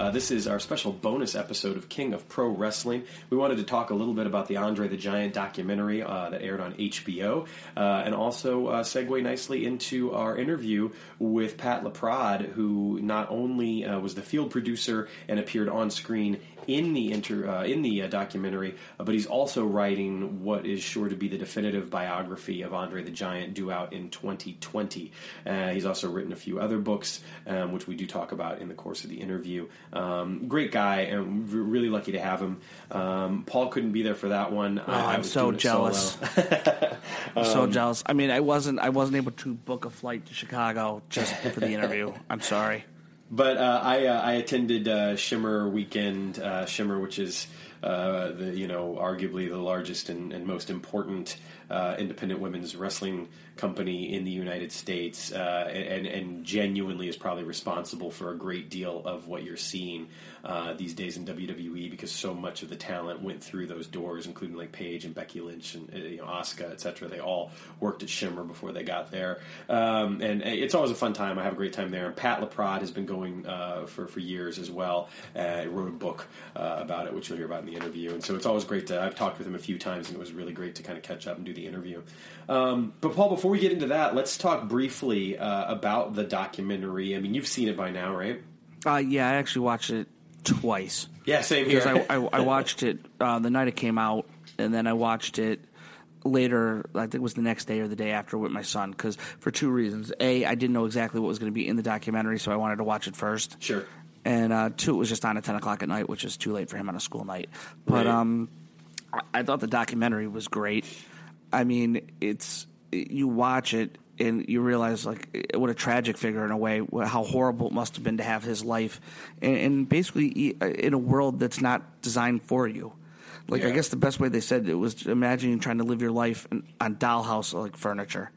Uh, this is our special bonus episode of King of Pro Wrestling. We wanted to talk a little bit about the Andre the Giant documentary uh, that aired on HBO, uh, and also uh, segue nicely into our interview with Pat LaPrade, who not only uh, was the field producer and appeared on screen in the inter, in the documentary, but he's also writing what is sure to be the definitive biography of Andre the Giant, due out in 2020. Uh, he's also written a few other books, um, which we do talk about in the course of the interview. Um, great guy, and really lucky to have him. Um, Paul couldn't be there for that one. Oh, I'm so jealous. I'm so Um, jealous. I mean, I wasn't. I wasn't able to book a flight to Chicago just for the interview. I'm sorry. But uh, I uh, I attended uh, Shimmer weekend, uh, Shimmer, which is uh, the you know arguably the largest and, and most important uh, independent women's wrestling company in the United States, uh, and and genuinely is probably responsible for a great deal of what you're seeing uh, these days in WWE because so much of the talent went through those doors, including like Paige and Becky Lynch and uh, you know Asuka, etc. They all worked at Shimmer before they got there, um, and it's always a fun time. I have a great time there. And Pat LaPrade has been going uh, for for years as well. Uh, wrote a book about it, which you'll hear about in the interview. And so it's always great to. I've talked with him a few times, and it was really great to kind of catch up and do the interview. Um, but Paul, before we get into that, let's talk briefly uh, about the documentary. I mean, you've seen it by now, right? Uh, yeah, I actually watched it twice Yeah, same here. because I, I, I watched it uh, the night it came out, and then I watched it later. I think it was the next day or the day after with my son. Because for two reasons: a, I didn't know exactly what was going to be in the documentary, so I wanted to watch it first. sure. And uh, two, it was just on at ten o'clock at night, which is too late for him on a school night. But Right. um, I, thought the documentary was great. I mean, it's you watch it and you realize like what a tragic figure in a way, how horrible it must have been to have his life, and, and basically e- in a world that's not designed for you. Like I guess the best way they said it was imagine trying to live your life on dollhouse like furniture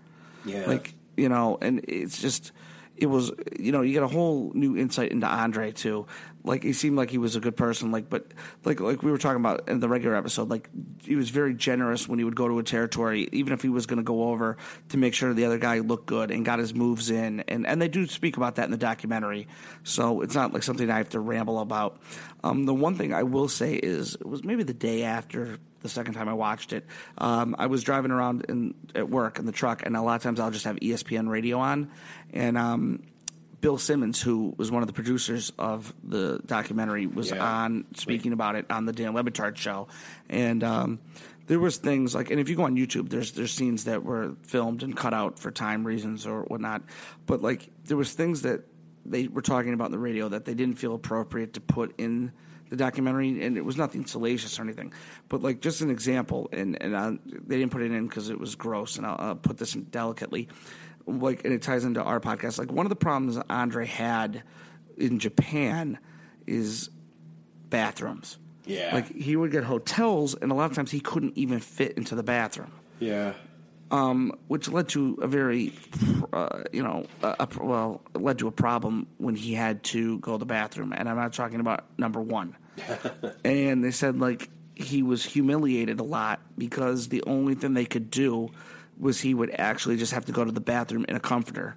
Yeah. like you know and it's just it was you know you get a whole new insight into andre too. Like he seemed like he was a good person like but like like we were talking about in the regular episode like he was very generous when he would go to a territory even if he was going to go over to make sure the other guy looked good and got his moves in and and they do speak about that in the documentary. So it's not like something i have to ramble about. Um, the one thing i will say is it was maybe the day after the second time I watched it. Um, I was driving around in, at work in the truck, and a lot of times I'll just have ESPN radio on. And um, Bill Simmons, who was one of the producers of the documentary, was Yeah. on speaking about it on the Dan Le Batard show. And um, there was things like, and if you go on YouTube, there's there's scenes that were filmed and cut out for time reasons or whatnot. But like there was things that they were talking about in the radio that they didn't feel appropriate to put in the documentary, and it was nothing salacious or anything. But like just an example, and and uh, they didn't put it in because it was gross, and I'll, I'll put this in delicately. Like, and it ties into our podcast. Like one of the problems Andre had in Japan is bathrooms. Yeah. Like he would get hotels, and a lot of times he couldn't even fit into the bathroom yeah. which led to a very, uh, you know, a, a, well, led to a problem when he had to go to the bathroom. And I'm not talking about number one. and they said, like, he was humiliated a lot because the only thing they could do was he would actually just have to go to the bathroom in a comforter.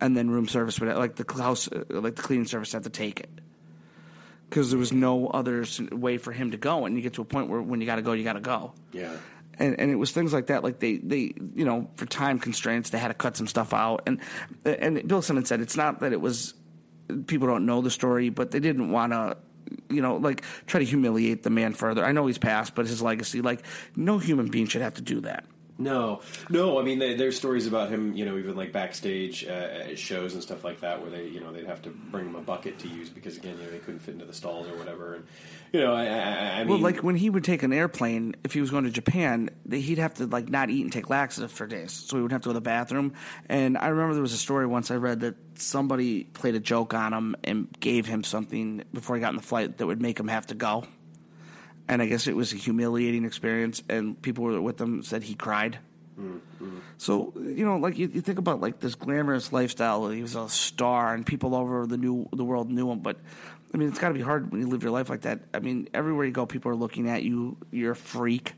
And then room service would, like, the house, like, the cleaning service had to take it. Because there was no other way for him to go. And you get to a point where when you got to go, you got to go Yeah. and and it was things like that. Like they they you know for time constraints they had to cut some stuff out. And and Bill Simmons said it's not that it was people don't know the story, but they didn't want to. You know, like try to humiliate the man further. I know he's passed, but his legacy, like no human being should have to do that. No, no. I mean, there- there's stories about him. You know, even like backstage uh, at shows and stuff like that, where they, you know, they'd have to bring him a bucket to use because again, you know, they couldn't fit into the stalls or whatever. And you know, I, I, I mean, Well, like when he would take an airplane, if he was going to Japan, he'd have to like not eat and take laxative for days, so he would have to go to the bathroom. And I remember there was a story once I read that somebody played a joke on him and gave him something before he got in the flight that would make him have to go. And I guess it was a humiliating experience, and people were with him said he cried. Mm-hmm. So you know, like you, you think about like this glamorous lifestyle. He was a star, and people all over the new the world knew him. But I mean, it's got to be hard when you live your life like that. I mean, everywhere you go, people are looking at you. You're a freak.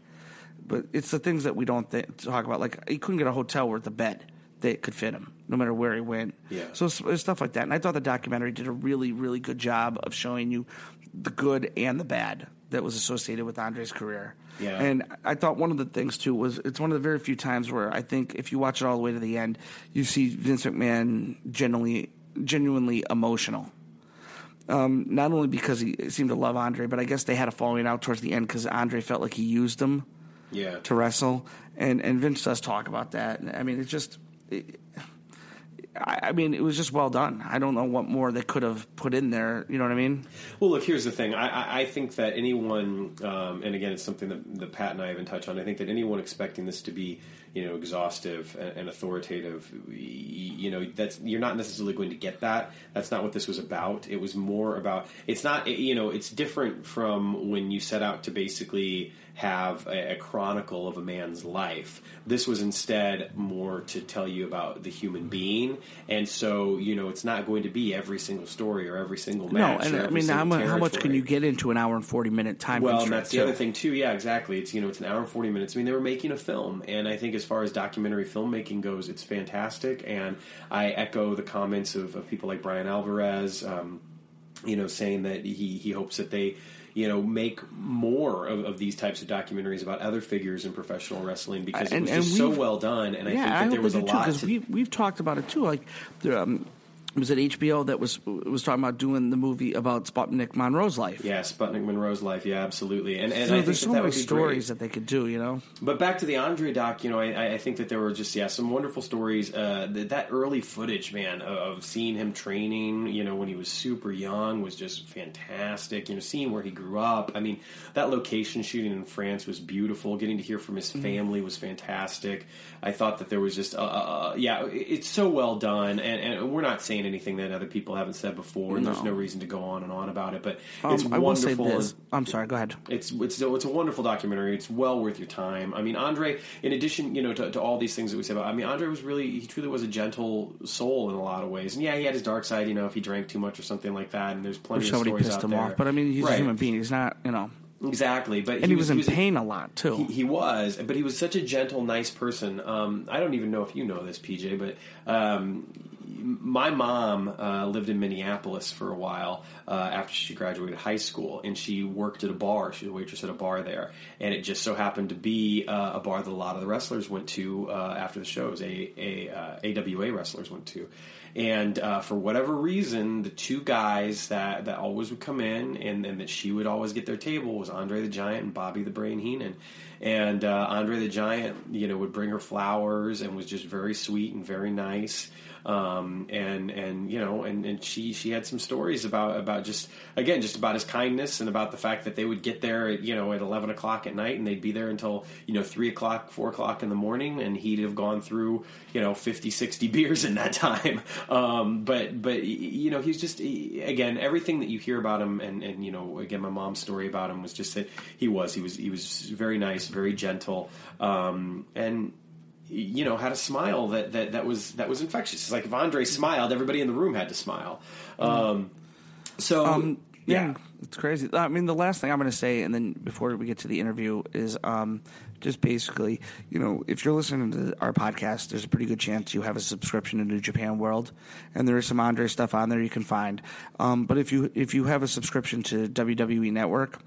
But it's the things that we don't th- talk about. Like he couldn't get a hotel worth a bed that could fit him, no matter where he went. Yeah. So stuff like that, and I thought the documentary did a really, really good job of showing you the good and the bad that was associated with Andre's career. Yeah. And I thought one of the things too was it's one of the very few times where I think if you watch it all the way to the end, you see Vince McMahon genuinely, genuinely emotional. Um, not only because he seemed to love Andre, but I guess they had a falling out towards the end because Andre felt like he used him Yeah. to wrestle, and and Vince does talk about that. I mean, it's just. It, I mean, it was just well done. I don't know what more they could have put in there. You know what I mean? Well, look, here's the thing. I, I, think that anyone, um, and again, it's something that, that Pat and I haven't touched on. I think that anyone expecting this to be, you know, exhaustive and, and authoritative, you know, that's you're not necessarily going to get that. That's not what this was about. It was more about. It's not, you know, it's different from when you set out to basically have a, a chronicle of a man's life. This was instead more to tell you about the human being, and so you know, it's not going to be every single story or every single match. no, and I mean, how, how much can you get into an hour and forty minute time? Well, and that's the other thing too. Yeah, exactly. It's you know it's an hour and forty minutes. I mean, they were making a film, and I think as far as documentary filmmaking goes, it's fantastic. And I echo the comments of, of people like Brian Alvarez, um, you know, saying that he he hopes that they. You know, make more of, of these types of documentaries about other figures in professional wrestling because it was just so well done, and I yeah, think I there hope was a do too lot. because we we've talked about it too. Like, the, um, was it HBO that was was talking about doing the movie about Sputnik Monroe's life? yeah, Sputnik Monroe's life. Yeah, absolutely. And and So I there's that so many stories great. that they could do. You know, But back to the Andre doc, you know, I, I think that there were just yeah some wonderful stories. Uh, that, that early footage, man, of, of seeing him training, you know, when he was super young, was just fantastic. You know, seeing where he grew up. I mean, that location shooting in France was beautiful. Getting to hear from his Mm-hmm. family was fantastic. I thought that there was just, uh, uh, yeah, it- it's so well done. And, and we're not saying anything that other people haven't said before, and there's No. no reason to go on and on about it. But um, it's I will say wonderful. I'm sorry. Go ahead. It's it's it's a wonderful documentary. It's well worth your time. I mean, Andre. In addition, you know, to, to all these things that we say about, I mean, Andre was really he truly was a gentle soul in a lot of ways. And yeah, he had his dark side. You know, if he drank too much or something like that. And there's plenty Which of stories pissed out him there. off, but I mean, he's Right. a human being. He's not, you know, exactly. But and he, was, in pain a lot too. he, he was, but he was such a gentle, nice person. Um, I don't even know if you know this, PJ, but um, my mom uh, lived in Minneapolis for a while uh, after she graduated high school, and she worked at a bar. She was a waitress at a bar there, and it just so happened to be uh, a bar that a lot of the wrestlers went to uh, after the shows. A, a uh, AWA wrestlers went to. And uh, for whatever reason, the two guys that, that always would come in and, and that she would always get their table was Andre the Giant and Bobby the Brain Heenan. And uh, Andre the Giant, you know, would bring her flowers and was just very sweet and very nice. Um, and and you know, and, and she she had some stories about about just again just about his kindness and about the fact that they would get there, at, you know, at eleven o'clock at night and they'd be there until you know three o'clock, four o'clock in the morning, and he'd have gone through you know 50, 60 beers in that time. Um, but but you know, he's just again everything that you hear about him, and and you know, again, my mom's story about him was just that he was he was he was very nice, very gentle, um, and you know had a smile that, that that was that was infectious. It's like if Andre smiled, everybody in the room had to smile. Um, so Um, yeah, yeah. it's crazy. I mean, the last thing I'm going to say, and then before we get to the interview, is um, just basically, you know, if you're listening to our podcast, there's a pretty good chance you have a subscription to New Japan World, and there is some Andre stuff on there you can find. Um, but if you if you have a subscription to WWE Network,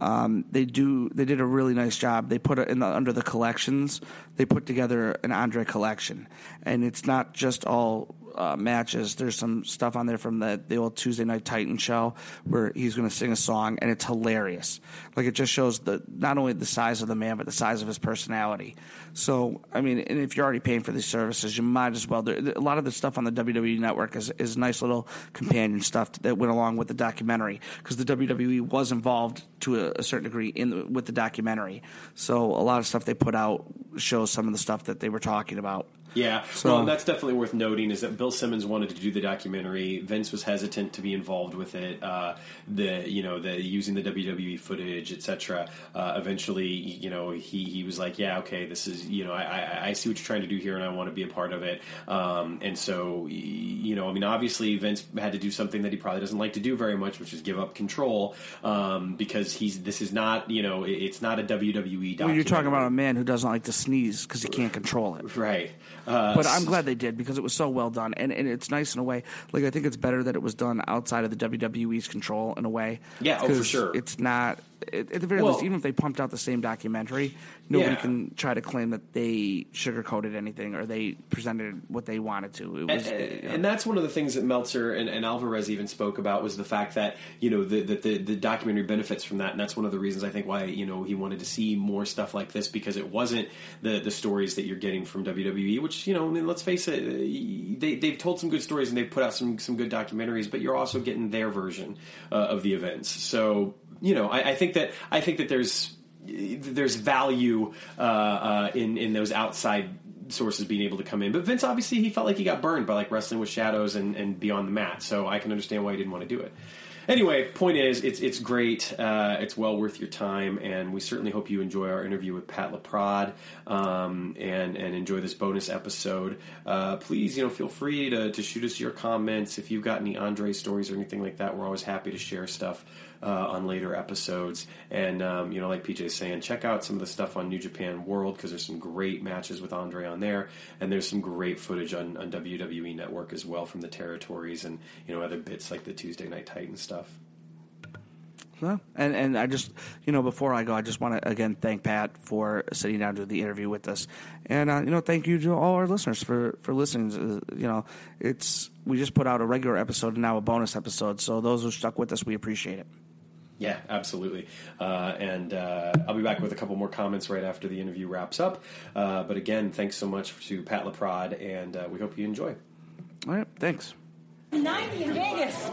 um, they do they did a really nice job. They put it in the, under the collections. They put together an Andre collection, and it's not just all uh, matches. There's some stuff on there from the, the old Tuesday Night Titan show where he's going to sing a song, and it's hilarious. Like it just shows the not only the size of the man, but the size of his personality. So I mean, and if you're already paying for these services, you might as well. There, a lot of the stuff on the WWE Network is is nice little companion stuff that went along with the documentary because the WWE was involved to a, a certain degree in the, with the documentary. So a lot of stuff they put out shows some of the stuff that they were talking about. Yeah, So- well, that's definitely worth noting is that Bill Simmons wanted to do the documentary. Vince was hesitant to be involved with it. Uh, the you know, the using the WWE footage, etc. Uh, eventually, you know, he he was like, yeah, okay, this is you know, I, I, I see what you're trying to do here, and I want to be a part of it. Um, and so, you know, I mean, obviously, Vince had to do something that he probably doesn't like to do very much, which is give up control, um, because he's this is not you know, it's not a WWE. Well, you're talking about a man who doesn't like to sneeze because he can't control it, right? Uh, but I'm glad they did because it was so well done, and, and it's nice in a way. Like I think it's better that it was done outside of the WWE's control in a way. Yeah, oh, for sure. It's not at the very well, least, even if they pumped out the same documentary, nobody yeah. can try to claim that they sugarcoated anything or they presented what they wanted to. Was, and, and, that's one of the things that Meltzer and, and, Alvarez even spoke about was the fact that you know the, the, the documentary benefits from that, and that's one of the reasons I think why you know he wanted to see more stuff like this because it wasn't the the stories that you're getting from WWE, which you know, I mean, let's face it, they they've told some good stories and they've put out some some good documentaries, but you're also getting their version uh, of the events. So you know, I, I think that I think that there's there's value uh, uh, in in those outside sources being able to come in. But Vince obviously he felt like he got burned by like wrestling with shadows and, and beyond the mat. So I can understand why he didn't want to do it. Anyway, point is, it's it's great. Uh, it's well worth your time, and we certainly hope you enjoy our interview with Pat LaPrade um, and and enjoy this bonus episode. Uh, please, you know, feel free to, to shoot us your comments if you've got any Andre stories or anything like that. We're always happy to share stuff uh, on later episodes. And um, you know, like PJ's saying, check out some of the stuff on New Japan World because there's some great matches with Andre on there, and there's some great footage on, on WWE Network as well from the territories and you know other bits like the Tuesday Night Titan stuff. Well, and and I just you know before I go, I just want to again thank Pat for sitting down to the interview with us, and uh, you know thank you to all our listeners for for listening. Uh, you know, it's we just put out a regular episode and now a bonus episode, so those who stuck with us, we appreciate it. Yeah, absolutely. Uh, and uh, I'll be back with a couple more comments right after the interview wraps up. Uh, but again, thanks so much to Pat LaPrade, and uh, we hope you enjoy. All right, thanks. 90 in Vegas.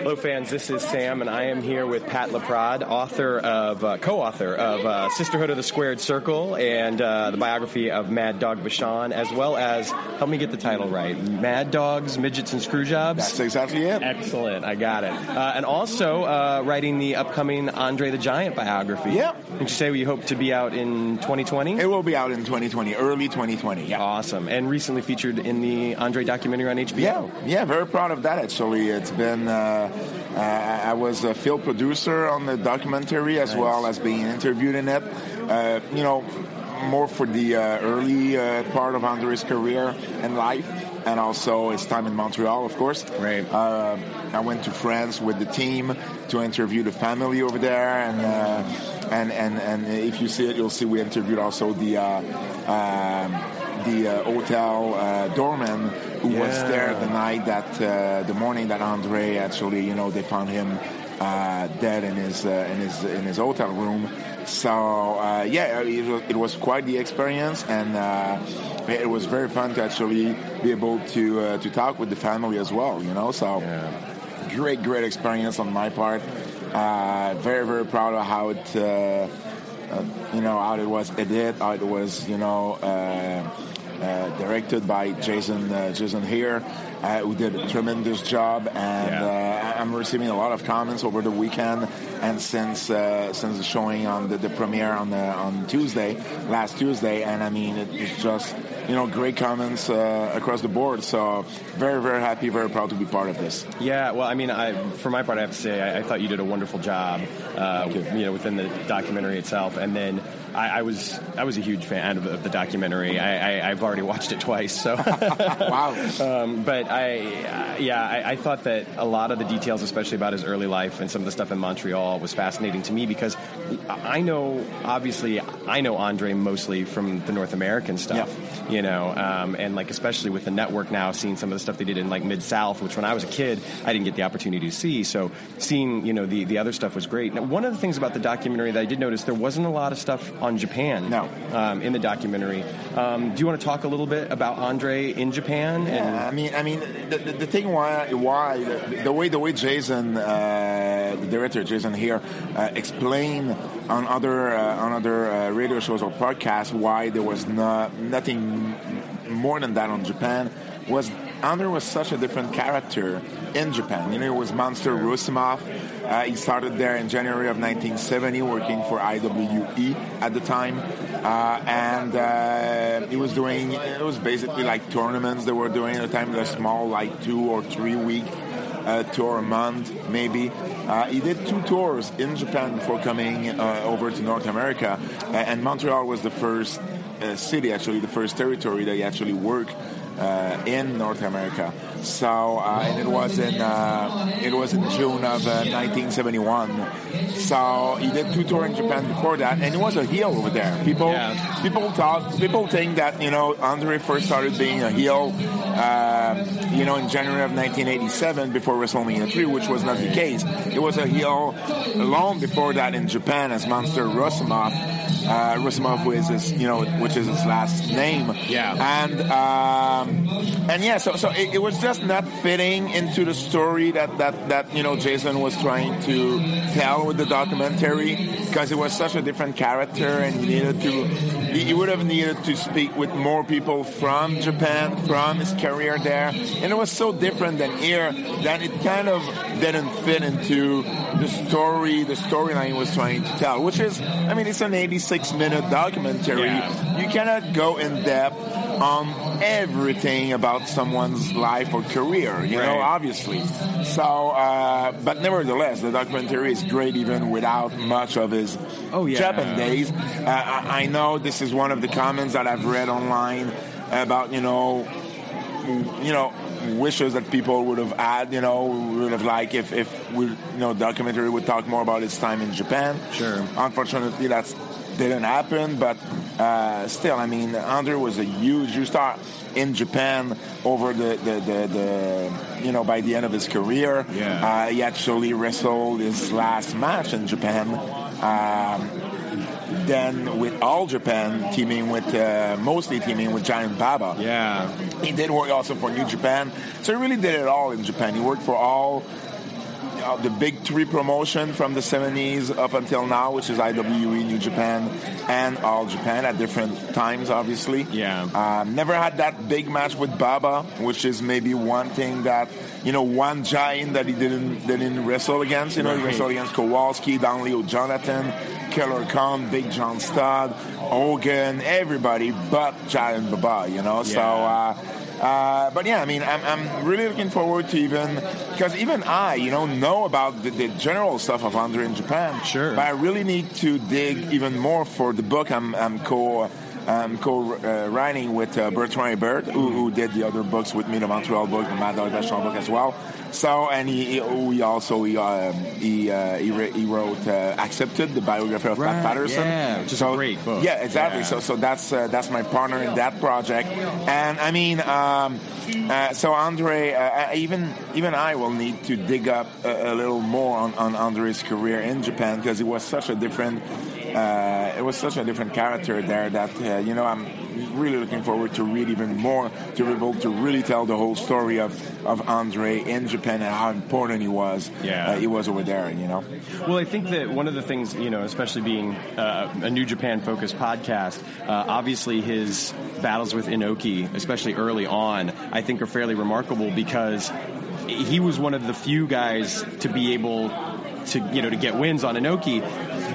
Hello, fans. This is Sam, and I am here with Pat LaPrade, author of, uh, co-author of uh, Sisterhood of the Squared Circle and uh, the biography of Mad Dog Vachon, as well as help me get the title right: Mad Dogs, Midgets, and Screwjobs. That's exactly it. Excellent. I got it. Uh, and also uh, writing the upcoming Andre the Giant biography. Yep. Did you say we hope to be out in 2020? It will be out in 2020, early 2020. Yeah. Awesome. And recently featured in the Andre documentary on HBO. Yeah. Yeah very proud of that. Actually, it's been. Uh, uh, I was a field producer on the documentary as nice. well as being interviewed in it. Uh, you know, more for the uh, early uh, part of Andre's career and life, and also his time in Montreal, of course. Right. Uh, I went to France with the team to interview the family over there, and and and and if you see it, you'll see we interviewed also the. Um, the uh, hotel uh, doorman who yeah. was there the night that uh, the morning that Andre actually you know they found him uh, dead in his uh, in his in his hotel room. So uh, yeah, it was, it was, quite the experience, and it was very fun to actually be able to to talk with the family as well. You know, so yeah. great great experience on my part. very very proud of how it. you know how it was edited, how it was, you know, uh, directed by Jason uh, Jason Hehir, uh, who did a tremendous job. And yeah. I'm receiving a lot of comments over the weekend and since since the showing on the, the premiere on the, on Tuesday, last Tuesday. And I mean, it's just you know, great comments uh, across the board. So very, very happy, very proud to be part of this. Yeah, well, I mean, I, for my part, I have to say, I, I thought you did a wonderful job, uh, you. you. know, within the documentary itself, and then I, I, was I was a huge fan of, of the documentary. I, have already watched it twice. So wow. Um, but I uh, yeah I, I, thought that a lot of the details, especially about his early life and some of the stuff in Montreal, was fascinating to me because I know obviously I know Andre mostly from the North American stuff. Yeah. You know, um, and like especially with the network now, seeing some of the stuff they did in like Mid South, which when I was a kid I didn't get the opportunity to see. So seeing you know the the other stuff was great. Now, one of the things about the documentary that I did notice there wasn't a lot of stuff on Japan. No. Um, in the documentary, um, do you want to talk a little bit about Andre in Japan? Yeah, I mean, I mean, the, the, the thing why why the, the, way the way Jason, uh, the director Jason Hehir, uh, explained on other uh, on other uh, radio shows or podcasts why there was not nothing more than that on Japan was Andre was such a different character in Japan. You know, it was Monster Roussimoff. Uh, he started there in January of 1970, working for IWE at the time, uh, and uh, he was doing. It was basically like tournaments they were doing at the time. They're small, like two or three week uh, tour a month, maybe. Uh, he did two tours in Japan before coming uh, over to North America, and Montreal was the first uh, city, actually, the first territory that he actually worked uh, in North America. So uh, and it was in uh, it was in June of 1971. Uh, so he did two tours in Japan before that, and he was a heel over there. People yeah. people thought people think that you know Andre first started being a heel, uh, you know, in January of 1987 before WrestleMania 3, which was not the case. It was a heel long before that in Japan as Monster Roussimoff uh, Roussimoff, which is you know, which is his last name. Yeah. And um, and yeah, so so it, it, was just not fitting into the story that that that you know Jason was trying to tell with the documentary because it was such a different character, and he needed to he would have needed to speak with more people from Japan, from his career there, and it was so different than here that it kind of didn't fit into the story, the storyline he was trying to tell, which is, I mean, it's an 86 minute documentary. Yeah. You cannot go in depth on everything about someone's life or career, you right. know, obviously. So, uh, but nevertheless, the documentary is great even without much of his oh, yeah. Japan days. Uh, I, I know this is one of the comments that I've read online about, you know, you know, wishes that people would have had, you know, would have liked if, if we, you know, documentary would talk more about its time in Japan. Sure. Unfortunately, that didn't happen, but uh, still, I mean, Andre was a huge, huge star in Japan over the, the, the, the, you know, by the end of his career. Yeah. Uh, he actually wrestled his last match in Japan. Um, then with All Japan teaming with uh, mostly teaming with Giant Baba. Yeah, he did work also for New Japan, so he really did it all in Japan. He worked for all uh, the big three promotion from the 70s up until now, which is IWE, New Japan, and All Japan at different times, obviously. Yeah. Um, never had that big match with Baba, which is maybe one thing that you know one giant that he didn't didn't wrestle against. You know, right. he wrestled against Kowalski, Don Leo Jonathan, Killer Khan, Big John Studd, Hogan, everybody but Giant Baba. You know, yeah. so. Uh, uh, but yeah, I mean, I'm, I'm really looking forward to even because even I, you know, know about the, the, general stuff of Andre in Japan. Sure. But I really need to dig even more for the book I'm, I'm co um, co-writing with uh, Bertrand Hébert, who, who, did the other books with me, the Montreal book, the Mad Dog Vachon book as well. So, and he, he also he um, he, uh, he, re- he, wrote uh, Accepted, the biography of right, Pat Patterson. Yeah, which is so, great book. Yeah, exactly. Yeah. So, so that's uh, that's my partner in that project. And I mean, um, uh, so Andre, uh, even even I will need to dig up a, a little more on, on Andre's career in Japan because it was such a different uh, it was such a different character there that uh, you know I'm really looking forward to read even more to be able to really tell the whole story of, of Andre in Japan and how important he was. Yeah, uh, he was over there. You know. Well, I think that one of the things you know, especially being uh, a New Japan focused podcast, uh, obviously his battles with Inoki, especially early on, I think are fairly remarkable because he was one of the few guys to be able to you know to get wins on Inoki.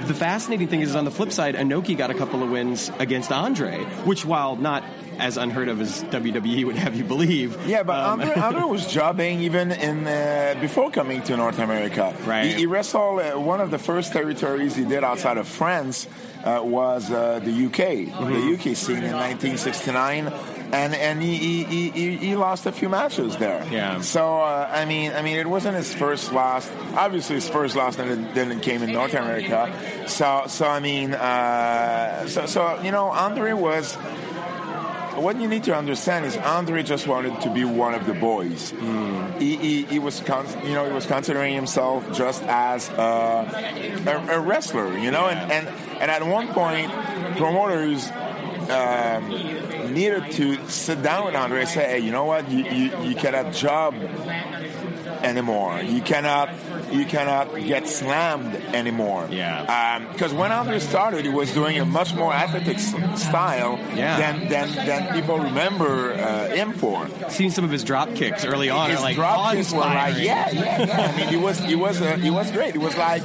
The fascinating thing is, on the flip side, Inoki got a couple of wins against Andre, which while not as unheard of as WWE would have you believe. Yeah, but um, Andre, Andre, was jobbing even in uh, before coming to North America. Right. He, he wrestled uh, one of the first territories he did outside of France uh, was uh, the UK, mm-hmm. the UK scene in 1969 and and he, he, he, he, lost a few matches there. Yeah. So uh, I mean I mean it wasn't his first loss. Obviously his first loss then then came in North America. So so I mean uh, so so you know Andre was. What you need to understand is Andre just wanted to be one of the boys. Mm. He, he, he, was, con- you know, he was considering himself just as a, a, a wrestler, you know, yeah. and, and and at one point, promoters um, needed to sit down with Andre and say, hey, you know what, you, you, you cannot job anymore. You cannot you cannot get slammed anymore. Yeah. Because when Andre started, he was doing a much more athletic s- style Yeah. than, than than people remember uh, him for. Seeing some of his drop kicks early on His like drop kicks were like, yeah, yeah, yeah. I mean, he was, he was, uh, he was great. He was like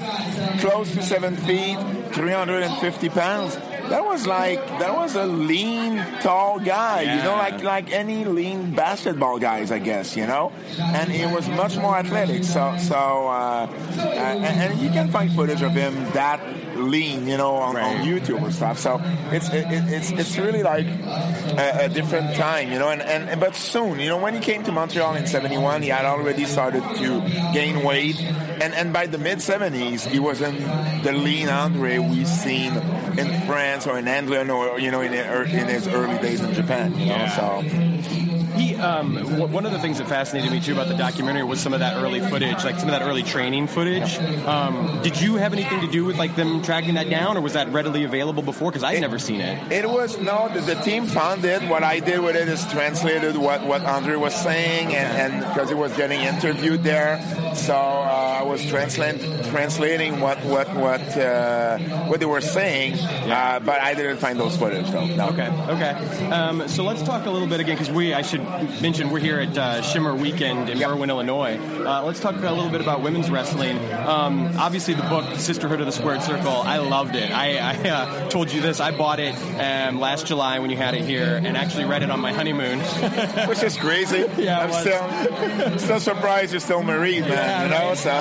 close to seven feet, 350 pounds. That was like that was a lean, tall guy. You know, like like any lean basketball guys, I guess. You know, and he was much more athletic. So so, uh, and, and you can find footage of him that lean, you know, on, on YouTube and stuff. So it's it, it- it's it's really like a, a different time, you know. And, and but soon, you know, when he came to Montreal in '71, he had already started to gain weight, and and by the mid '70s, he wasn't the lean Andre we've seen in France or in England or you know in in his early days in Japan. You know, Yeah. so. He, um, w- one of the things that fascinated me too about the documentary was some of that early footage, like some of that early training footage. Um, did you have anything to do with like them tracking that down, or was that readily available before? Because I'd never seen it. It was no, the, the team found it. What I did with it is translated what, what Andre was saying, and because he was getting interviewed there, so I was translating what what what uh, what they were saying. Uh, but I didn't find those footage though. No. Okay, okay. Um, so let's talk a little bit again, because we, I should mention, we're here at uh, Shimmer Weekend in Yep. Berwyn, Illinois. Uh, let's talk a little bit about women's wrestling. Um, obviously, the book Sisterhood of the Squared Circle, I loved it. I, I uh, told you this. I bought it um, last July when you had it here, and actually read it on my honeymoon. Which is crazy. Yeah, I'm still still surprised you're still married, man. Yeah, you know, right. so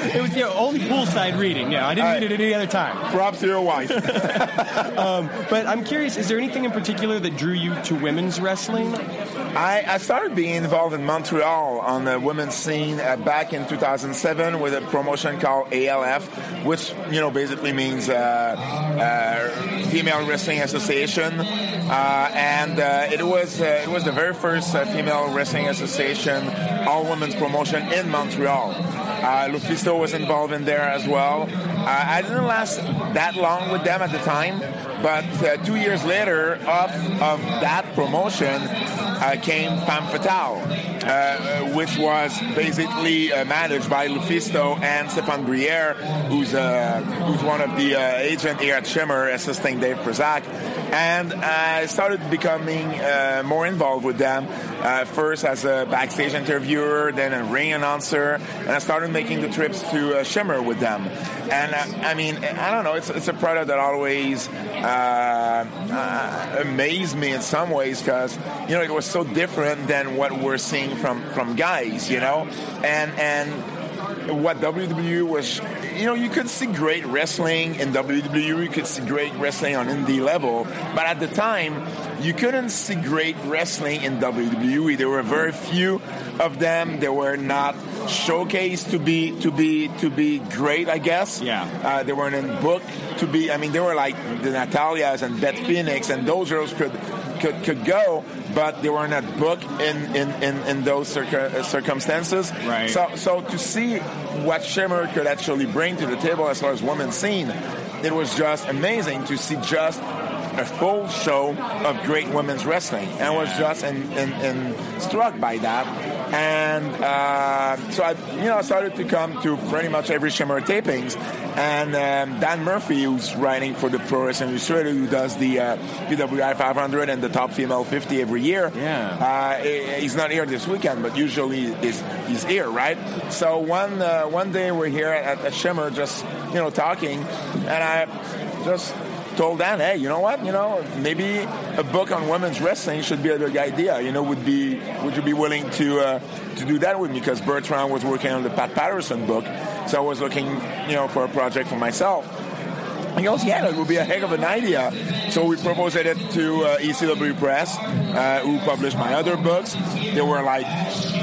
it was you know, only poolside reading. Yeah, I didn't All read it right. any other time. props to your wife. But I'm curious, is there anything in particular that drew you to women's wrestling? I, I started being involved in Montreal on the women's scene uh, back in 2007 with a promotion called ALF, which you know basically means uh, uh, Female Wrestling Association, uh, and uh, it was uh, it was the very first uh, female wrestling association, all women's promotion in Montreal. Uh, Lufisto was involved in there as well. Uh, I didn't last that long with them at the time, but uh, two years later, off of that promotion, uh, came Femme Fatale, uh, which was basically uh, managed by Lufisto and Stepan Briere, who's who's one of the agent here at Shimmer, assisting Dave Prazak. And I started becoming uh, more involved with them, uh, first as a backstage interviewer, then a ring announcer, and I started making the trips to uh, Shimmer with them. And uh, I mean, I don't know, it's, it's a product that always uh, amazed me in some ways because you know it was so different than what we're seeing from from guys, you know, and and what WWE was, you know, you could see great wrestling in WWE, you could see great wrestling on indie level, but at the time, you couldn't see great wrestling in WWE. There were very few of them. They were not showcased to be to be to be great, I guess. Yeah. Uh, they weren't in book to be. I mean, they were like the Natalyas and Beth Phoenix, and those girls could could, could go, but they were not booked in in, in, in those circa, circumstances. Right. So so to see what Shimmer could actually bring to the table as far as women's scene, it was just amazing to see just a full show of great women's wrestling, and I was just in, in, in struck by that. And uh, so I, you know, I started to come to pretty much every Shimmer tapings. And um, Dan Murphy, who's writing for the Pro Wrestling Illustrated, who does the uh, PWI 500 and the Top Female 50 every year. Yeah. Uh, he's not here this weekend, but usually he's, he's here, right? So one uh, one day we're here at, at Shimmer, just you know talking, and I just told Dan, hey, you know what? You know, maybe a book on women's wrestling should be a big idea. You know, would be would you be willing to uh, to do that with me? Because Bertrand was working on the Pat Patterson book, so I was looking, you know, for a project for myself. He goes, yeah, that would be a heck of an idea. So we proposed it to uh, ECW Press, uh, who published my other books. They were like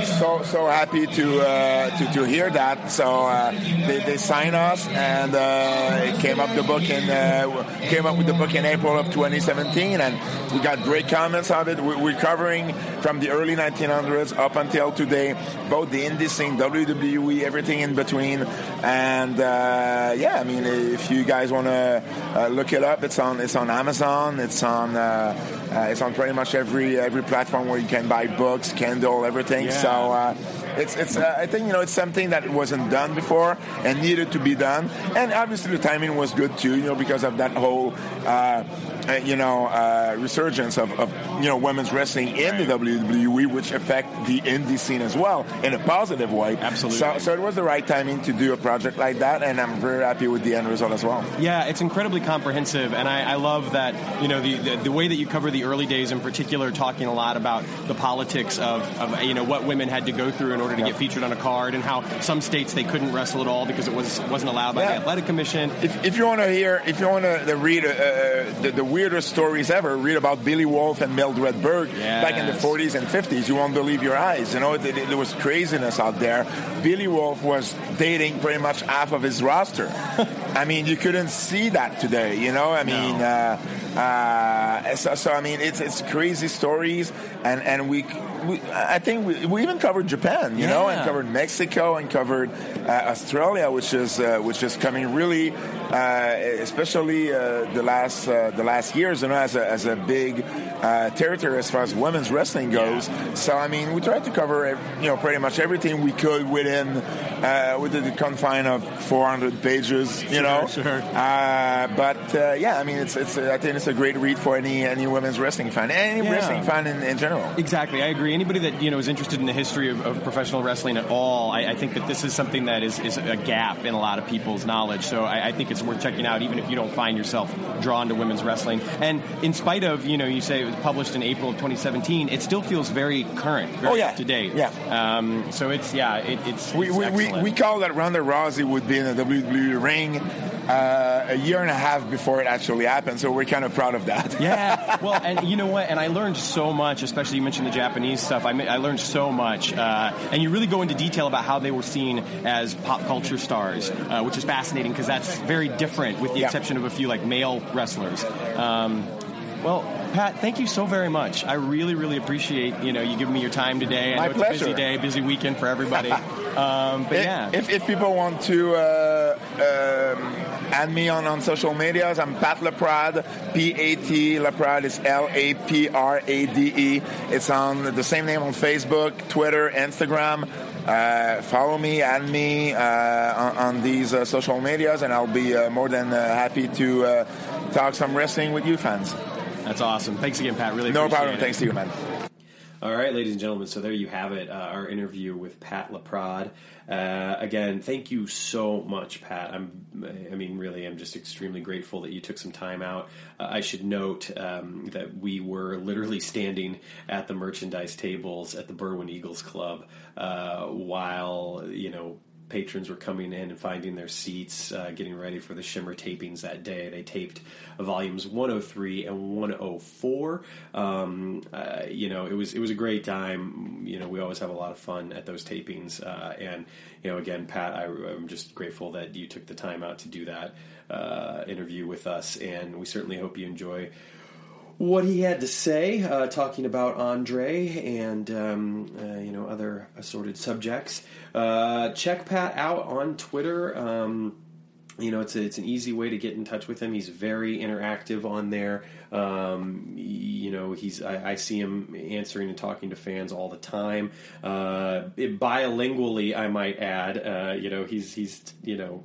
so so happy to uh, to, to hear that. So uh, they, they signed us, and uh, it came up the book in uh, came up with the book in April of 2017, and we got great comments on it. We, we're covering from the early 1900s up until today, both the indie scene, WWE, everything in between, and uh, yeah, I mean, if you guys want to uh, look it up, it's on it's on Amazon, it's on uh, uh, it's on pretty much every every platform where you can buy books, Kindle, everything. Yeah. So uh, it's it's uh, I think you know it's something that wasn't done before and needed to be done. And obviously the timing was good too, you know, because of that whole. Uh, uh, you know, uh, resurgence of, of, you know women's wrestling in the WWE, which affect the indie scene as well in a positive way. Absolutely. So, so it was the right timing to do a project like that, and I'm very happy with the end result as well. Yeah, it's incredibly comprehensive, and I, I love that you know the, the, the way that you cover the early days in particular, talking a lot about the politics of, of you know what women had to go through in order to Yeah. get featured on a card, and how some states they couldn't wrestle at all because it was wasn't allowed by Yeah. the athletic commission. If, if you want to hear, if you want to read uh, the, the weirdest stories ever, read about Billy Wolfe and Mildred Burke back in the 40s and 50s. You won't believe your eyes. You know, th- th- there was craziness out there. Billy Wolfe was dating pretty much half of his roster. I mean, you couldn't see that today. You know, I mean, uh, uh, so, so I mean, it's it's crazy stories, and and we. we I think we, we even covered Japan, you know, and covered Mexico and covered uh, Australia, which is uh, which is coming really, uh, especially uh, the last uh, the last years, you know, as a, as a big uh, territory as far as women's wrestling goes. So I mean, we tried to cover you know pretty much everything we could within uh, within the confine of 400 pages, you know. sure. Uh, but uh, yeah, I mean, it's it's I think it's a great read for any any women's wrestling fan, any Yeah. wrestling fan in, in general. Exactly, I agree. Anybody that you know is interested in the history of, of professional wrestling at all, I, I think that this is something that is, is a gap in a lot of people's knowledge. So I, I think it's worth checking out, even if you don't find yourself drawn to women's wrestling. And in spite of you know you say it was published in April of 2017, it still feels very current, very Oh, yeah. up to date. Yeah. Um, so it's yeah, it, it's We, it's we, we, we call that Ronda Rousey would be in the WWE ring uh, a year and a half before it actually happened, so we're kind of proud of that. Yeah, well, and you know what? And I learned so much, especially you mentioned the Japanese stuff. I, I learned so much, uh, and you really go into detail about how they were seen as pop culture stars, uh, which is fascinating because that's very different, with the Yeah. exception of a few like male wrestlers. Um, well, Pat, thank you so very much. I really, really appreciate you know you giving me your time today. I My know it's a busy day, busy weekend for everybody. um, but If- yeah, If, if people want to uh, um, add me on, on social medias, I'm Pat Laprade, P-A-T, Laprade is L-A-P-R-A-D-E. It's on the same name on Facebook, Twitter, Instagram. Uh, follow me, add me uh, on, on these uh, social medias, and I'll be uh, more than uh, happy to uh, talk some wrestling with you fans. that's awesome. Thanks again, Pat. Really No problem. it. Thanks to you, man. All right, ladies and gentlemen. So there you have it. Uh, our interview with Pat Laprade. Uh, again, thank you so much, Pat. I'm, I mean, really, I'm just extremely grateful that you took some time out. Uh, I should note um, that we were literally standing at the merchandise tables at the Berwyn Eagles Club uh, while you know patrons were coming in and finding their seats, uh, getting ready for the Shimmer tapings that day. They taped volumes 103 and 104. Um, uh, you know, it was it was a great time. You know, we always have a lot of fun at those tapings. Uh, and you know, again, Pat, I, I'm just grateful that you took the time out to do that uh, interview with us, and we certainly hope you enjoy what he had to say, uh, talking about Andre and um, uh, you know other assorted subjects. Uh, check Pat out on Twitter. Um, you know, it's a, it's an easy way to get in touch with him. He's very interactive on there. Um, you know, he's I, I see him answering and talking to fans all the time. Uh, bilingually, I might add. Uh, you know, he's he's you know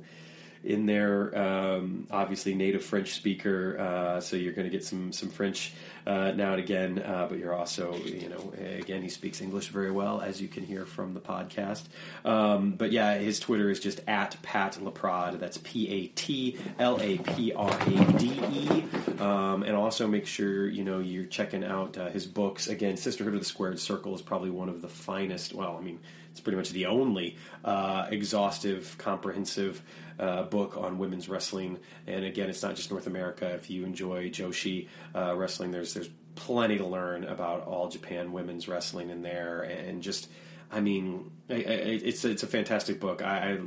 in there. Um, obviously, native French speaker, uh, so you're going to get some some French uh, now and again. Uh, but you're also, you know, again, he speaks English very well, as you can hear from the podcast. Um, but yeah, his Twitter is just at Pat Laprade. That's P A T L A P R A D E. Um, and also make sure you know you're checking out uh, his books. Again, Sisterhood of the Squared Circle is probably one of the finest. Well, I mean, it's pretty much the only uh, exhaustive, comprehensive uh, book on women's wrestling. And again, it's not just North America. If you enjoy Joshi uh, wrestling, there's there's plenty to learn about all Japan women's wrestling in there, and just I mean, it's it's a fantastic book. I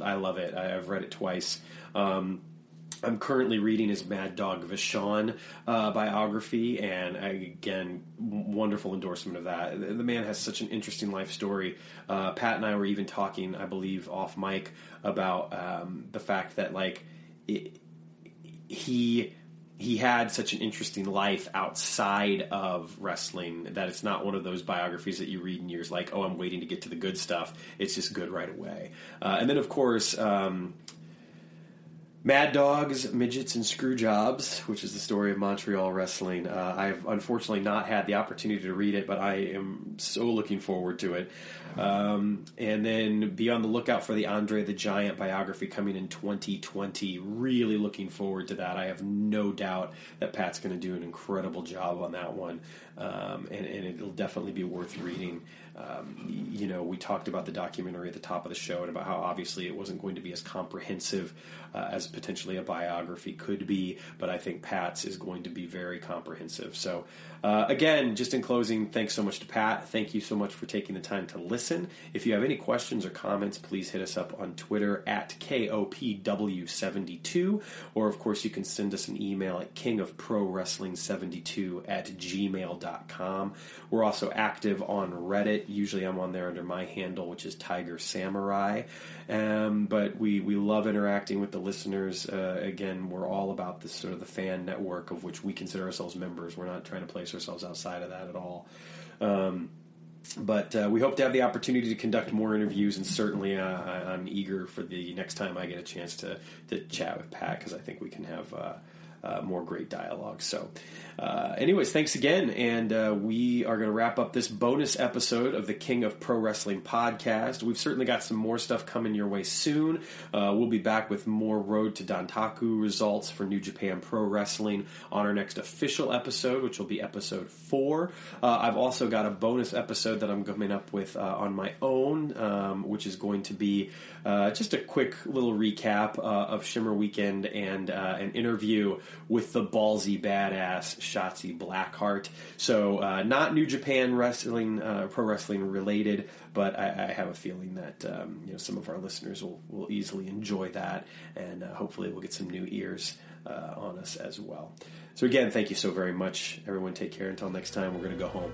I, I love it. I've read it twice. Um, I'm currently reading his Mad Dog Vachon uh, biography, and again, wonderful endorsement of that. The, the man has such an interesting life story. Uh, Pat and I were even talking, I believe, off mic about um, the fact that like it, he he had such an interesting life outside of wrestling that it's not one of those biographies that you read in years like, oh, I'm waiting to get to the good stuff. It's just good right away. Uh, and then, of course, um, Mad Dogs, Midgets, and Screwjobs, which is the story of Montreal wrestling. Uh, I've unfortunately not had the opportunity to read it, but I am so looking forward to it. Um, and then be on the lookout for the Andre the Giant biography coming in 2020. Really looking forward to that. I have no doubt that Pat's going to do an incredible job on that one, um, and, and, it'll definitely be worth reading. Um, you know, we talked about the documentary at the top of the show and about how obviously it wasn't going to be as comprehensive uh, as potentially a biography could be, but I think Pat's is going to be very comprehensive. So, uh, again, just in closing, thanks so much to Pat. Thank you so much for taking the time to listen. If you have any questions or comments, please hit us up on Twitter at KOPW72, or of course, you can send us an email at kingofprowrestling72 at gmail.com. We're also active on Reddit. Usually I'm on there under my handle, which is Tiger Samurai. Um, but we, we love interacting with the listeners. Uh, again, we're all about this sort of the fan network of which we consider ourselves members. We're not trying to place ourselves outside of that at all. Um, but uh, we hope to have the opportunity to conduct more interviews, and certainly uh, I, am eager for the next time I get a chance to, to chat with Pat because I think we can have uh, uh, more great dialogue. So, uh, anyways, thanks again, and uh, we are going to wrap up this bonus episode of the King of Pro Wrestling podcast. We've certainly got some more stuff coming your way soon. Uh, we'll be back with more Road to Dontaku results for New Japan Pro Wrestling on our next official episode, which will be episode four. Uh, I've also got a bonus episode that I'm coming up with uh, on my own, um, which is going to be just a quick little recap of Shimmer Weekend and an interview with the ballsy badass Shotzi Blackheart. So uh, not New Japan wrestling, uh, pro wrestling related, but I, I have a feeling that um, you know some of our listeners will, will easily enjoy that, and uh, hopefully we'll get some new ears uh, on us as well. So again, thank you so very much, everyone. Take care. Until next time, we're going to go home.